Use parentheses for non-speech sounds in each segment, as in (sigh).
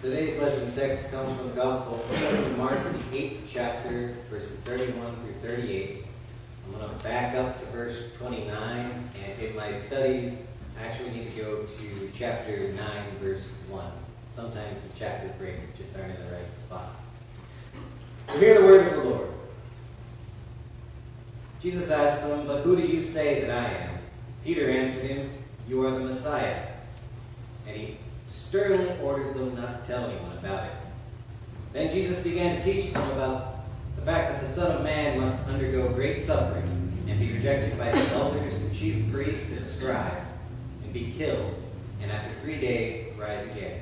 Today's lesson text comes from the Gospel of Mark, the eighth chapter, verses 31 through 38. I'm going to back up to verse 29, and in my studies, I actually need to go to chapter 9, verse 1. Sometimes the chapter breaks just aren't in the right spot. So hear the word of the Lord. Jesus asked them, But who do you say that I am? Peter answered him, You are the Messiah. And he sternly ordered them not to tell anyone about it. Then Jesus began to teach them about the fact that the Son of Man must undergo great suffering and be rejected by the elders, the chief priests, and scribes, and be killed, and after three days rise again.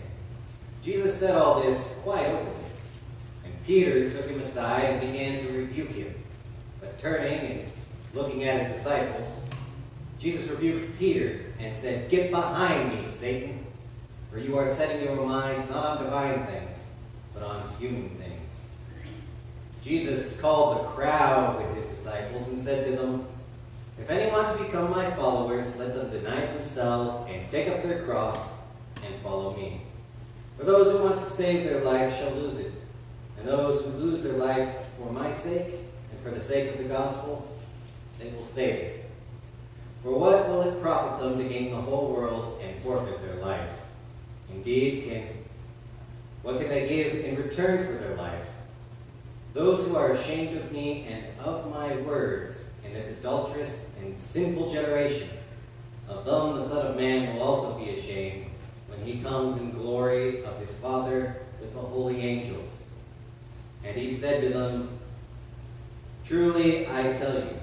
Jesus said all this quite openly, and Peter took him aside and began to rebuke him. But turning and looking at his disciples, Jesus rebuked Peter and said, Get behind me, Satan. For you are setting your minds not on divine things, but on human things. Jesus called the crowd with his disciples and said to them, If any want to become my followers, let them deny themselves and take up their cross and follow me. For those who want to save their life shall lose it, and those who lose their life for my sake and for the sake of the gospel, they will save it. For what will it profit them to gain the whole world and forfeit their life? Indeed, can what can they give in return for their life? Those who are ashamed of me and of my words in this adulterous and sinful generation, of them the Son of Man will also be ashamed when he comes in glory of his Father with the holy angels. And he said to them, Truly I tell you,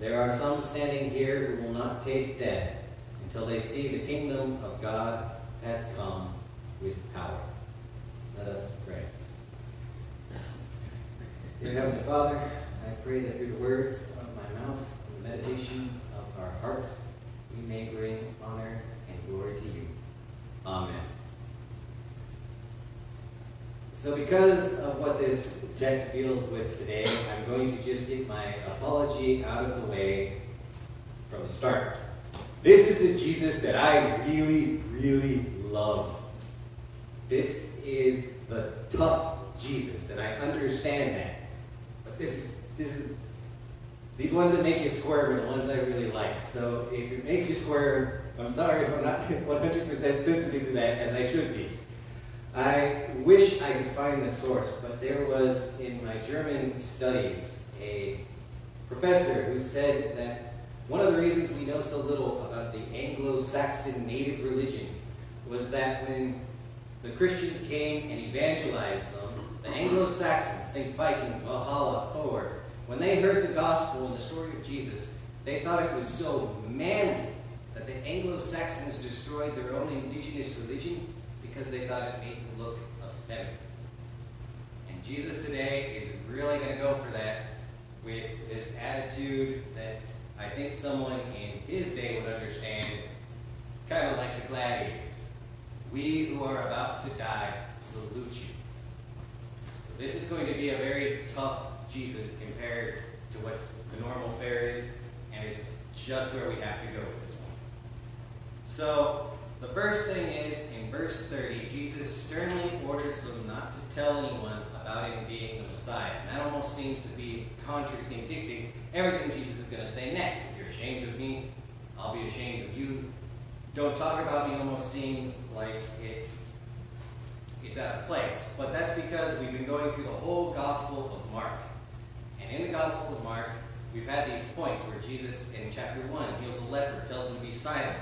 there are some standing here who will not taste death until they see the kingdom of God has come with power. Let us pray. Dear Heavenly Father, I pray that through the words of my mouth and the meditations of our hearts, we may bring honor and glory to you. Amen. So because of what this text deals with today, I'm going to just get my apology out of the way from the start. This is the Jesus that I really, really love. This is the tough Jesus, and I understand that. But this is this is these ones that make you squirm are the ones I really like. So if it makes you squirm, I'm sorry if I'm not (laughs) 100% sensitive to that as I should be. I wish I could find the source, but there was in my German studies a professor who said that one of the reasons we know so little about the Anglo-Saxon native religion was that when the Christians came and evangelized them, the Anglo-Saxons, think Vikings, Valhalla, Thor, when they heard the gospel and the story of Jesus, they thought it was so manly that the Anglo-Saxons destroyed their own indigenous religion because they thought it made them look effeminate. And Jesus today is really going to go for that with this attitude that I think someone in his day would understand, kind of like the gladiators. We who are about to die salute you. So this is going to be a very tough Jesus compared to what the normal fare is, and it's just where we have to go with this one. So the first thing is, in verse 30, Jesus sternly orders them not to tell anyone about him being the Messiah. And that almost seems to be contradicting everything Jesus is going to say next. If you're ashamed of me, I'll be ashamed of you. Don't talk about me almost seems like it's it's out of place. But that's because we've been going through the whole Gospel of Mark. And in the Gospel of Mark, we've had these points where Jesus, in chapter 1, heals a leper, tells him to be silent.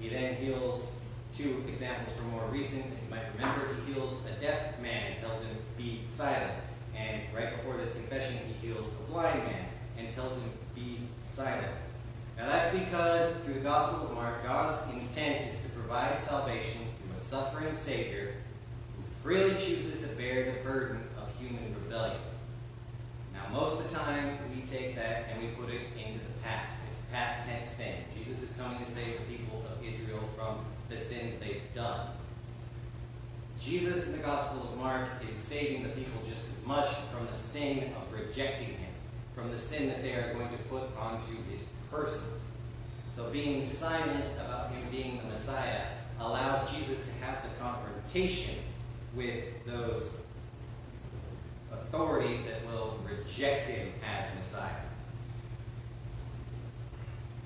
He then heals two examples from more recent you might remember. He heals a deaf man, and tells him be silent. And right before this confession, he heals a blind man and tells him be silent. Now that's because through the Gospel of Mark, God's intent is to provide salvation through a suffering Savior who freely chooses to bear the burden of human rebellion. Now most of the time, we take that and we put it into the past. It's past tense sin. Jesus is coming to save the people of Israel from the sins they've done. Jesus in the Gospel of Mark is saving the people just as much from the sin of rejecting him, from the sin that they are going to put onto his person. So being silent about him being the Messiah allows Jesus to have the confrontation with those authorities that will reject him as Messiah.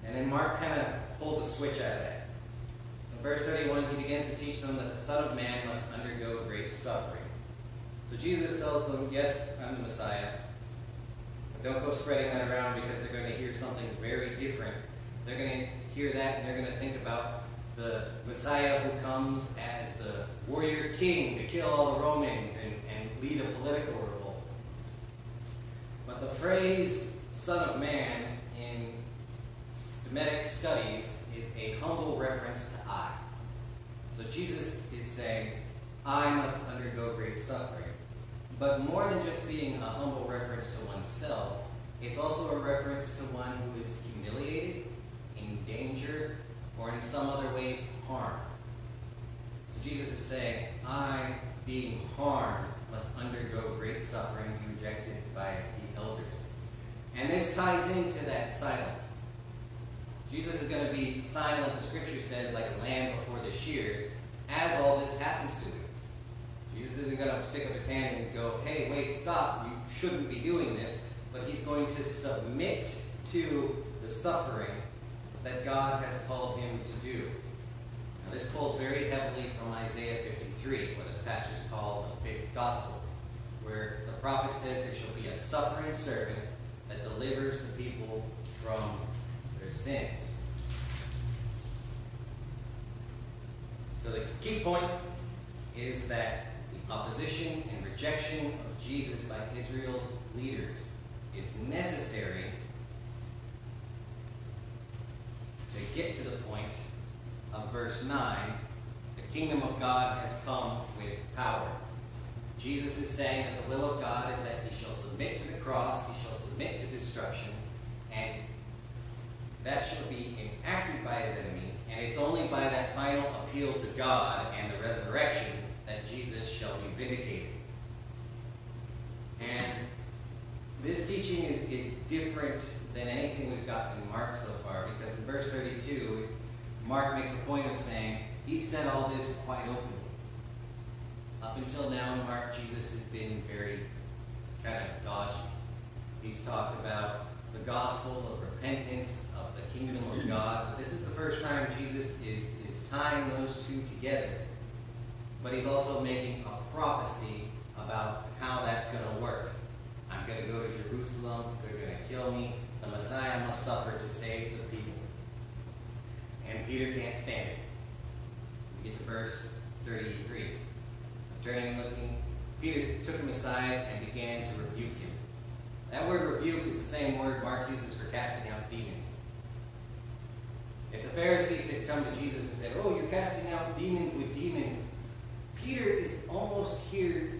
And then Mark kind of pulls a switch out of that. Verse 31, he begins to teach them that the Son of Man must undergo great suffering. So Jesus tells them, Yes, I'm the Messiah. But don't go spreading that around because they're going to hear something very different. They're going to hear that and they're going to think about the Messiah who comes as the warrior king to kill all the Romans and, and lead a political revolt. But the phrase Son of Man in Semitic studies is a humble reference to I. So Jesus is saying, I must undergo great suffering. But more than just being a humble reference to oneself, it's also a reference to one who is humiliated, in danger, or in some other ways harmed. So Jesus is saying, I, being harmed, must undergo great suffering, be rejected by the elders. And this ties into that silence. Jesus is going to be silent, the scripture says, like a lamb before the shears, as all this happens to him. Jesus isn't going to stick up his hand and go, hey, wait, stop, you shouldn't be doing this. But he's going to submit to the suffering that God has called him to do. Now, this pulls very heavily from Isaiah 53, what us pastors call the fifth gospel, where the prophet says there shall be a suffering servant that delivers the people from their sins. So the key point is that the opposition and rejection of Jesus by Israel's leaders is necessary to get to the point of verse 9 the kingdom of God has come with power. Jesus is saying that the will of God is that he shall submit to the cross, he shall submit to destruction, that shall be enacted by his enemies, and it's only by that final appeal to God and the resurrection that Jesus shall be vindicated. And this teaching is, is different than anything we've gotten in Mark so far, because in verse 32, Mark makes a point of saying, he said all this quite openly. Up until now in Mark, Jesus has been very kind of dodgy. He's talked about the gospel of repentance, of the kingdom of God. But this is the first time Jesus is, is tying those two together. But he's also making a prophecy about how that's going to work. I'm going to go to Jerusalem. They're going to kill me. The Messiah must suffer to save the people. And Peter can't stand it. We get to verse 33. Turning and looking, Peter took him aside and began to rebuke him. That word rebuke is the same word Mark uses for casting out demons. If the Pharisees had come to Jesus and said, Oh, you're casting out demons with demons, Peter is almost here,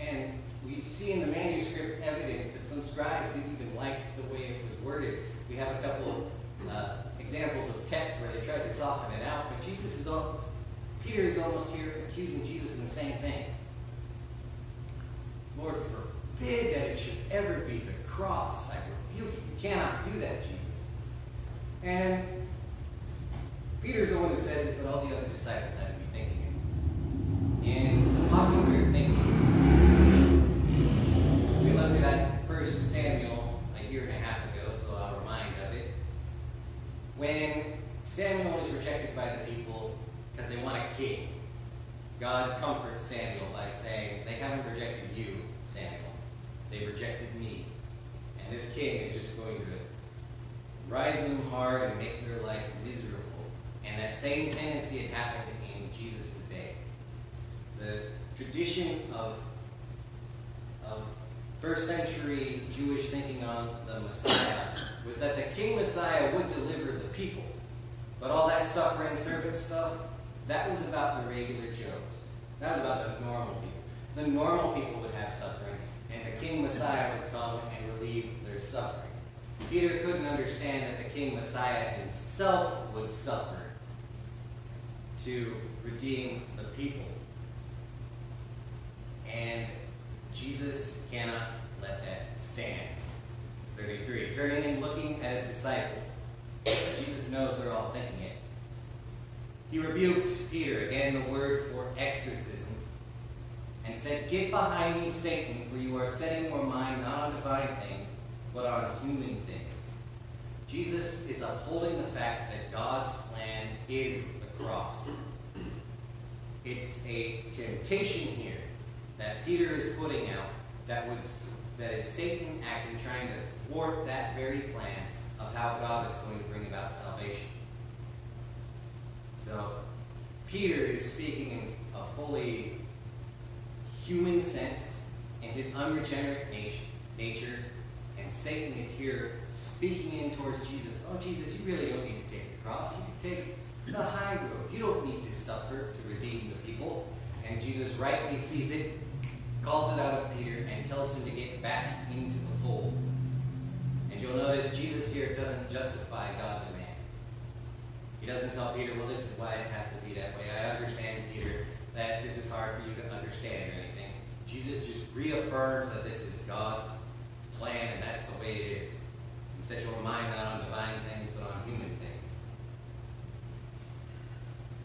and we see in the manuscript evidence that some scribes didn't even like the way it was worded. We have a couple of uh, examples of text where they tried to soften it out, but Jesus is all, Peter is almost here accusing Jesus of the same thing. Lord, forbid that it should ever be the cross. I rebuke you. You cannot do that, Jesus. And Peter's the one who says it, but all the other disciples had to be thinking it. In the popular thinking, we looked at First Samuel a year and a half ago, so I'll remind of it. When Samuel is rejected by the people because they want a king, God comforts Samuel by saying, They haven't rejected you, Samuel. They rejected me. And this king is just going to ride them hard and make their life miserable. And that same tendency had happened in Jesus' day. The tradition of, of first century Jewish thinking on the Messiah was that the King Messiah would deliver the people. But all that suffering servant stuff, that was about the regular Joes. That was about the normal people. The normal people would have suffering, King Messiah would come and relieve their suffering. Peter couldn't understand that the King Messiah himself would suffer to redeem the people. And Jesus cannot let that stand. It's 33. Turning and looking at his disciples, Jesus knows they're all thinking it. He rebuked Peter, again the word for exorcism. Said, Get behind me, Satan, for you are setting your mind not on divine things, but on human things. Jesus is upholding the fact that God's plan is the cross. It's a temptation here that Peter is putting out that would that is Satan acting trying to thwart that very plan of how God is going to bring about salvation. So Peter is speaking in a fully human sense and his unregenerate nature, and Satan is here speaking in towards Jesus. Oh, Jesus, you really don't need to take the cross. You can take the high road. You don't need to suffer to redeem the people. And Jesus rightly sees it, calls it out of Peter, and tells him to get back into the fold. And you'll notice Jesus here doesn't justify God to man. He doesn't tell Peter, well, this is why it has to be that way. I understand, Peter, that this is hard for you to understand or anything. Jesus just reaffirms that this is God's plan and that's the way it is. You set your mind not on divine things, but on human things.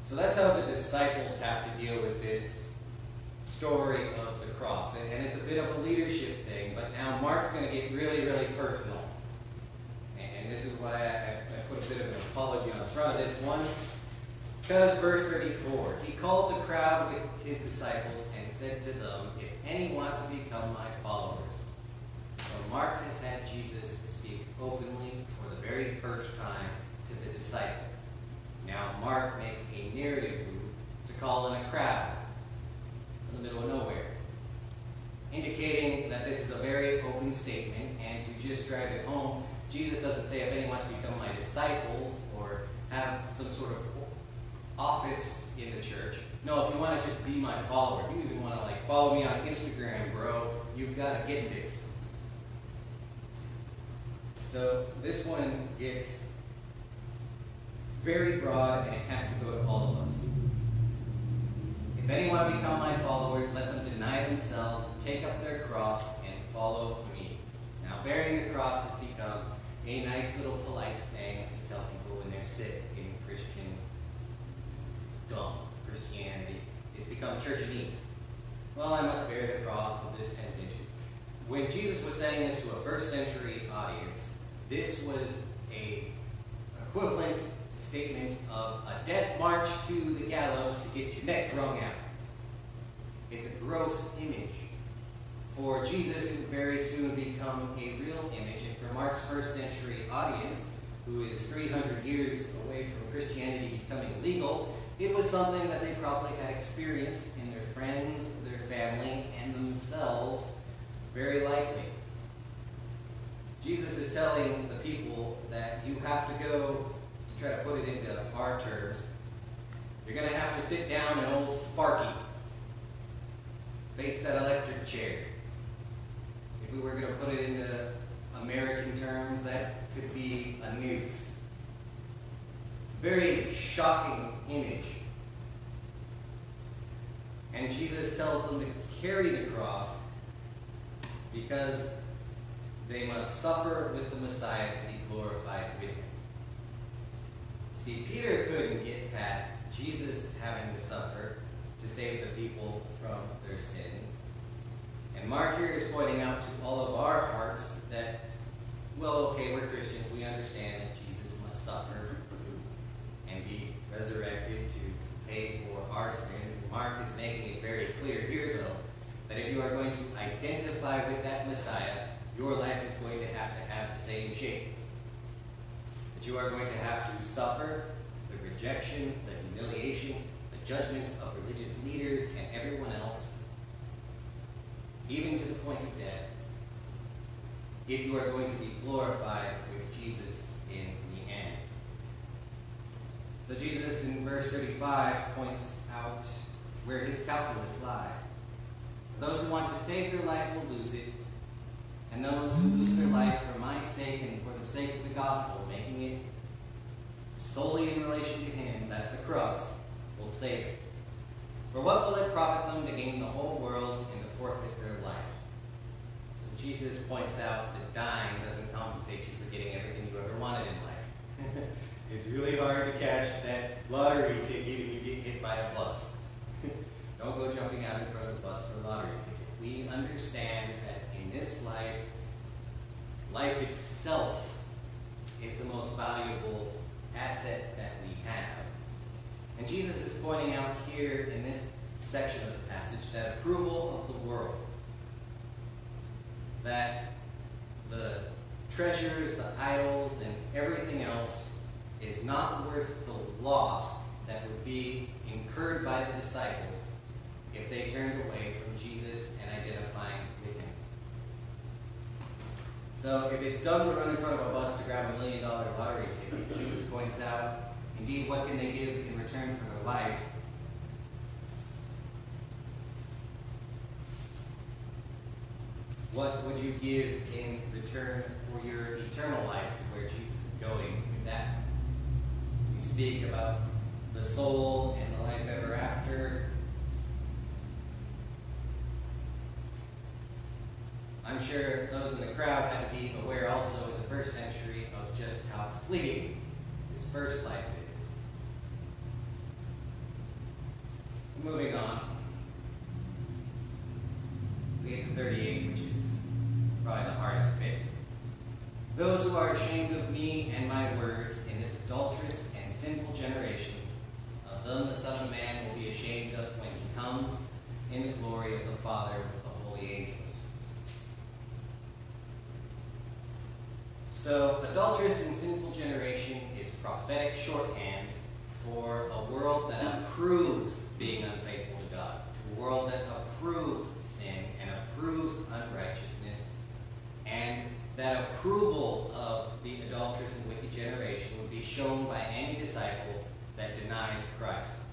So that's how the disciples have to deal with this story of the cross. And, and it's a bit of a leadership thing, but now Mark's going to get really, really personal. And, and this is why I, I put a bit of an apology on the front of this one. Because verse 34, he called the crowd with his disciples and said to them, If any want to become my followers. So Mark has had Jesus speak openly for the very first time to the disciples. Now Mark makes a narrative move to call in a crowd in the middle of nowhere, indicating that this is a very open statement, and to just drive it home, Jesus doesn't say if anyone to become my disciples or have some sort of office in the church. No, if you want to just be my follower, you even want to like follow me on Instagram, bro, you've got to get this. So this one gets very broad and it has to go to all of us. If anyone become my followers, let them deny themselves, take up their cross, and follow me. Now, bearing the cross has become a nice little polite saying to tell people when they're sick in Christian dumb Christianity. It's become churchanese. Well, I must bear the cross of this temptation. When Jesus was saying this to a first century audience, this was a equivalent statement of a death march to the gallows to get your neck wrung out. It's a gross image. For Jesus, would very soon become a real image, and for Mark's first century audience, who is 300 years away from Christianity becoming legal, it was something that they probably had experienced in their friends, their family, and themselves, very likely. Jesus is telling the people that you have to go, to try to put it into our terms, you're going to have to sit down in old Sparky, face that electric chair. If we were going to put it into American terms, that could be a noose very shocking image. And Jesus tells them to carry the cross because they must suffer with the Messiah to be glorified with him. See, Peter couldn't get past Jesus having to suffer to save the people from their sins. And Mark here is pointing out to all of our hearts that, well, okay, we're Christians. We understand that Jesus must suffer and be resurrected to pay for our sins. Mark is making it very clear here, though, that if you are going to identify with that Messiah, your life is going to have to have the same shape. That you are going to have to suffer the rejection, the humiliation, the judgment of religious leaders and everyone else, even to the point of death, if you are going to be glorified with Jesus. So Jesus in verse 35 points out where his calculus lies. Those who want to save their life will lose it, and those who lose their life for my sake and for the sake of the gospel, making it solely in relation to him, that's the crux, will save it. For what will it profit them to gain the whole world and to forfeit their life? So Jesus points out that dying doesn't compensate you for getting everything you ever wanted in life. (laughs) It's really hard to cash that lottery ticket if you get hit by a bus. (laughs) Don't go jumping out in front of the bus for a lottery ticket. We understand that in this life, life itself is the most valuable asset that we have. And Jesus is pointing out here in this section of the passage that approval of the world, that the treasures, the idols, and everything else is not worth the loss that would be incurred by the disciples if they turned away from Jesus and identifying with him. So if it's done to run in front of a bus to grab a million dollar lottery ticket, Jesus points out, indeed, what can they give in return for their life? What would you give in return for your eternal life is where Jesus is going with that. Speak about the soul and the life ever after. I'm sure those in the crowd had to be aware also in the first century of just how fleeting this first life is. Moving on. We get to 38, which is probably the hardest bit. Those who are ashamed of me and my words in this adulterous and sinful generation, of them the Son of Man will be ashamed of when he comes in the glory of the Father with the holy angels. So, adulterous and sinful generation is prophetic shorthand for a world that approves being unfaithful to God, a world that approves sin and approves unrighteousness, and that approval of the adulterous and wicked generation would be shown by any disciple that denies Christ.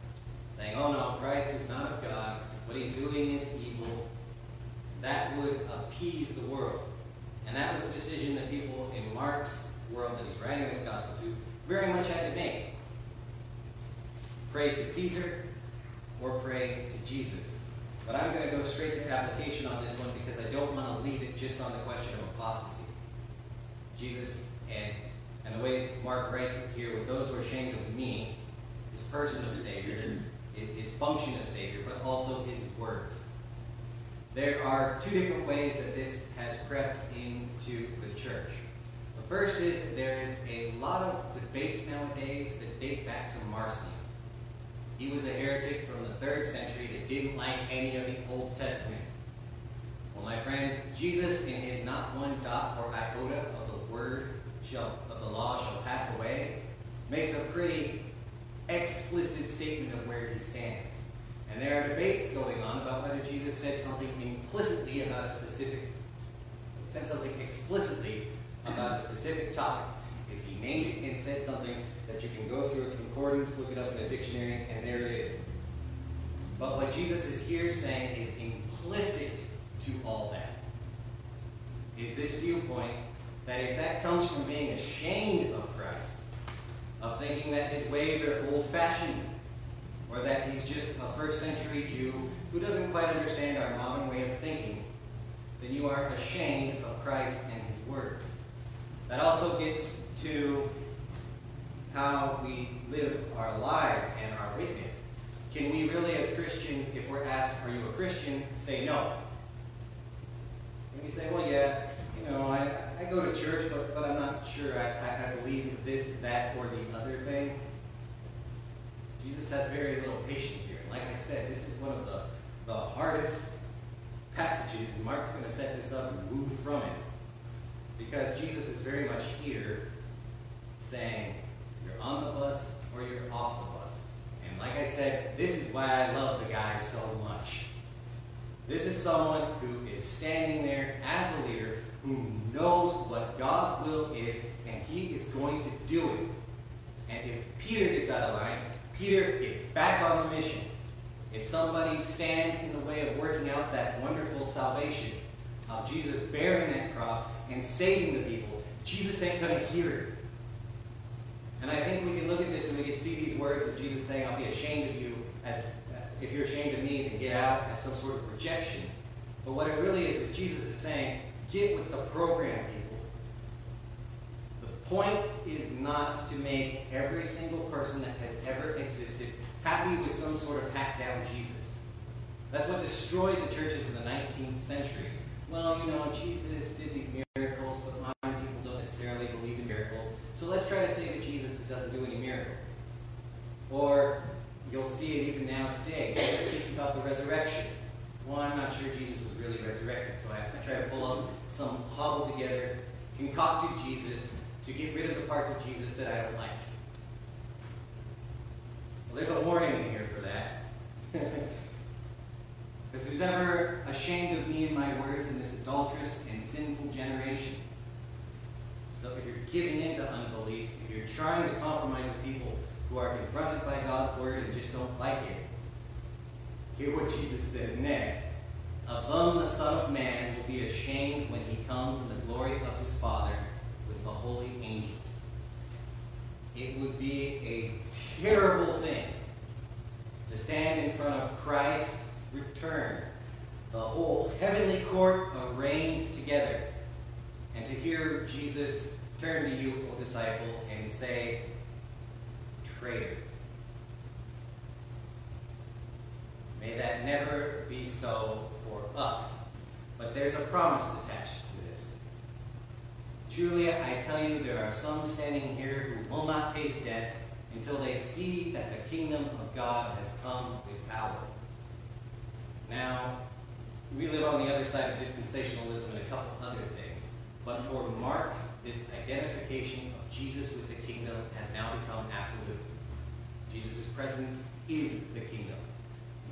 Saying, oh no, Christ is not of God, what he's doing is evil. That would appease the world. And that was a decision that people in Mark's world that he's writing this gospel to very much had to make. Pray to Caesar or pray to Jesus. But I'm going to go straight to application on this one because I don't want to leave it just on the question of apostasy. Jesus and and the way Mark writes it here, with those who are ashamed of me, his person of Savior, his function of Savior, but also his words. There are two different ways that this has crept into the church. The first is that there is a lot of debates nowadays that date back to Marcion. He was a heretic from the third century that didn't like any of the Old Testament. Well, my friends, Jesus in his not one dot or iota word shall, of the law shall pass away makes a pretty explicit statement of where he stands. And there are debates going on about whether Jesus said something implicitly about a specific, said something explicitly about a specific topic. If he named it and said something that you can go through a concordance, look it up in a dictionary, and there it is. But what Jesus is here saying is implicit to all that. Is this viewpoint that if that comes from being ashamed of Christ, of thinking that his ways are old fashioned, or that he's just a first century Jew who doesn't quite understand our modern way of thinking, then you are ashamed of Christ and his words. That also gets to how we live our lives and our witness. Can we really, as Christians, if we're asked, Are you a Christian? say no? And we say, Well, yeah, you know, I, I go to church, but, but I'm not sure I, I, I believe this, that, or the other thing. Jesus has very little patience here. Like I said, this is one of the, the hardest passages, and Mark's going to set this up and move from it. Because Jesus is very much here saying, you're on the bus or you're off the bus. And like I said, this is why I love the guy so much. This is someone who is standing there as a leader who knows what God's will is, and he is going to do it. And if Peter gets out of line, Peter gets back on the mission. If somebody stands in the way of working out that wonderful salvation of Jesus bearing that cross and saving the people, Jesus ain't going to hear it. And I think we can look at this and we can see these words of Jesus saying, I'll be ashamed of you as if you're ashamed of me, then get out as some sort of rejection. But what it really is, is Jesus is saying, get with the program, people. The point is not to make every single person that has ever existed happy with some sort of hacked down Jesus. That's what destroyed the churches in the 19th century. Well, you know, Jesus did these miracles, but modern people don't necessarily believe in miracles. So let's try to say that Jesus that doesn't do any miracles. Or you'll see it even now today. Jesus speaks about the resurrection. Well, I'm not sure Jesus was really resurrected, so I, I try to pull up some hobbled together, concocted Jesus to get rid of the parts of Jesus that I don't like. Well, there's a warning in here for that. (laughs) Because who's ever ashamed of me and my words in this adulterous and sinful generation? So if you're giving in to unbelief, if you're trying to compromise with people who are confronted by God's word and just don't like it, hear what Jesus says next. Of them the Son of Man will be ashamed when he comes in the glory of his Father with the holy angels. It would be a terrible thing to stand in front of Christ's return, the whole heavenly court arraigned together, and to hear Jesus turn to you, O disciple, and say, Traitor. May that never be so for us. But there's a promise attached to this. Truly, I tell you, there are some standing here who will not taste death until they see that the kingdom of God has come with power. Now, we live on the other side of dispensationalism and a couple other things. But for Mark, this identification of Jesus with the kingdom has now become absolute. Jesus' presence is the kingdom.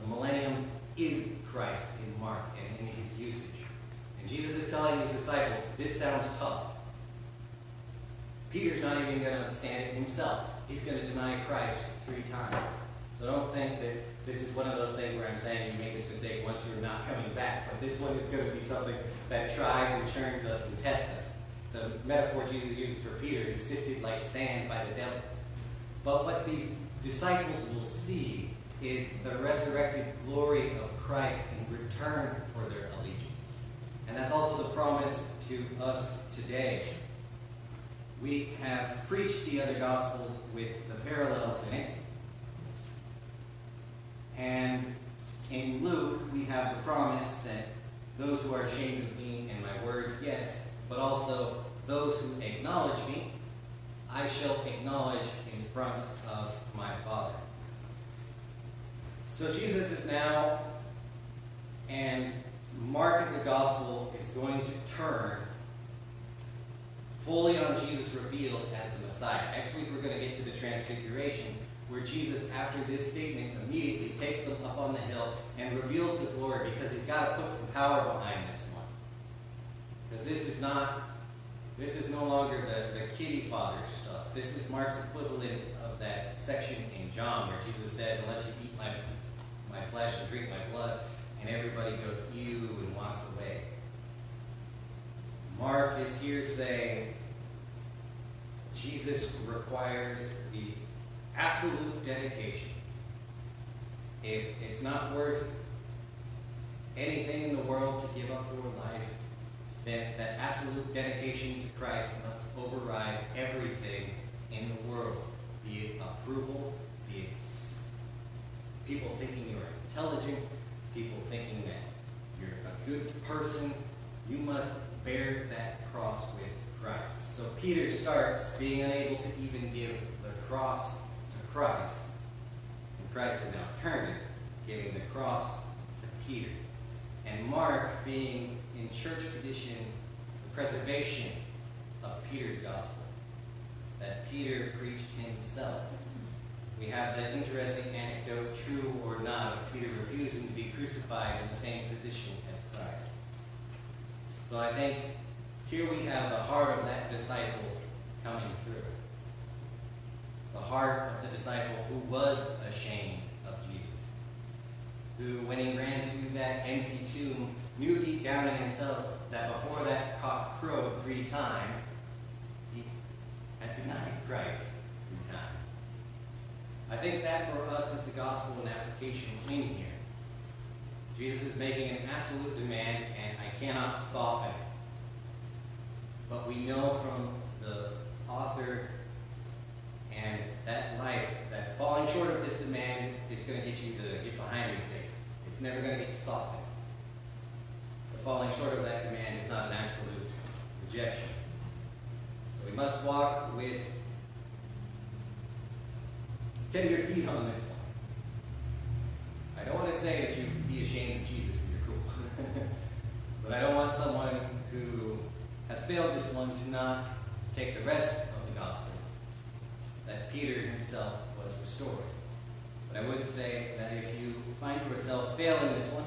The millennium is Christ in Mark and in his usage. And Jesus is telling his disciples, this sounds tough. Peter's not even going to stand it himself. He's going to deny Christ three times. So don't think that this is one of those things where I'm saying you make this mistake once you're not coming back. But this one is going to be something that tries and churns us and tests us. The metaphor Jesus uses for Peter is sifted like sand by the devil. But what these disciples will see is the resurrected glory of Christ in return for their that's also the promise to us today. We have preached the other Gospels with the parallels in it. And in Luke, we have the promise that those who are ashamed of me and my words, yes, but also those who acknowledge me, I shall acknowledge in front of my Father. So Jesus is now, and Mark as a gospel is going to turn fully on Jesus revealed as the Messiah. Next week we're going to get to the transfiguration, where Jesus, after this statement, immediately takes them up on the hill and reveals the glory because he's got to put some power behind this one. Because this is not, this is no longer the, the kitty father stuff. This is Mark's equivalent of that section in John where Jesus says, unless you eat my, my flesh and drink my blood, and everybody goes, ew, and walks away. Mark is here saying Jesus requires the absolute dedication. If it's not worth anything in the world to give up your life, then that absolute dedication to Christ must override everything in the world, be it approval, be it people thinking you're intelligent, people thinking that you're a good person. You must bear that cross with Christ. So Peter starts being unable to even give the cross to Christ. And Christ is now turning, giving the cross to Peter. And Mark being in church tradition the preservation of Peter's gospel. That Peter preached himself. We have that interesting anecdote, true or not, of Peter refusing to be crucified in the same position as Christ. So I think here we have the heart of that disciple coming through. The heart of the disciple who was ashamed of Jesus. Who, when he ran to that empty tomb, knew deep down in himself that before that cock crowed three times, he had denied Christ. I think that for us is the gospel and application in here. Jesus is making an absolute demand, and I cannot soften it. But we know from the author and that life that falling short of this demand is going to get you to get behind me, Satan. It's never going to get softened. The falling short of that command is not an absolute rejection. So we must walk with tender feet on this one. I don't want to say that you can be ashamed of Jesus if you're cool. (laughs) but I don't want someone who has failed this one to not take the rest of the gospel that Peter himself was restored. But I would say that if you find yourself failing this one,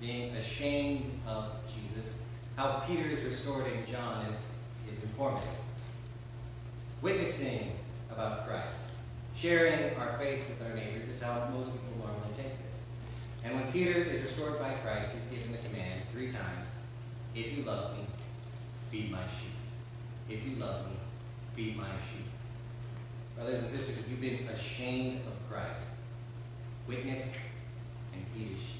being ashamed of Jesus, how Peter is restored in John is, is informative. Witnessing about Christ, sharing our faith with our neighbors is how most people normally take this. And when Peter is restored by Christ, he's given the command three times If you love me, feed my sheep. If you love me, feed my sheep. Brothers and sisters, if you've been ashamed of Christ, witness and feed his sheep.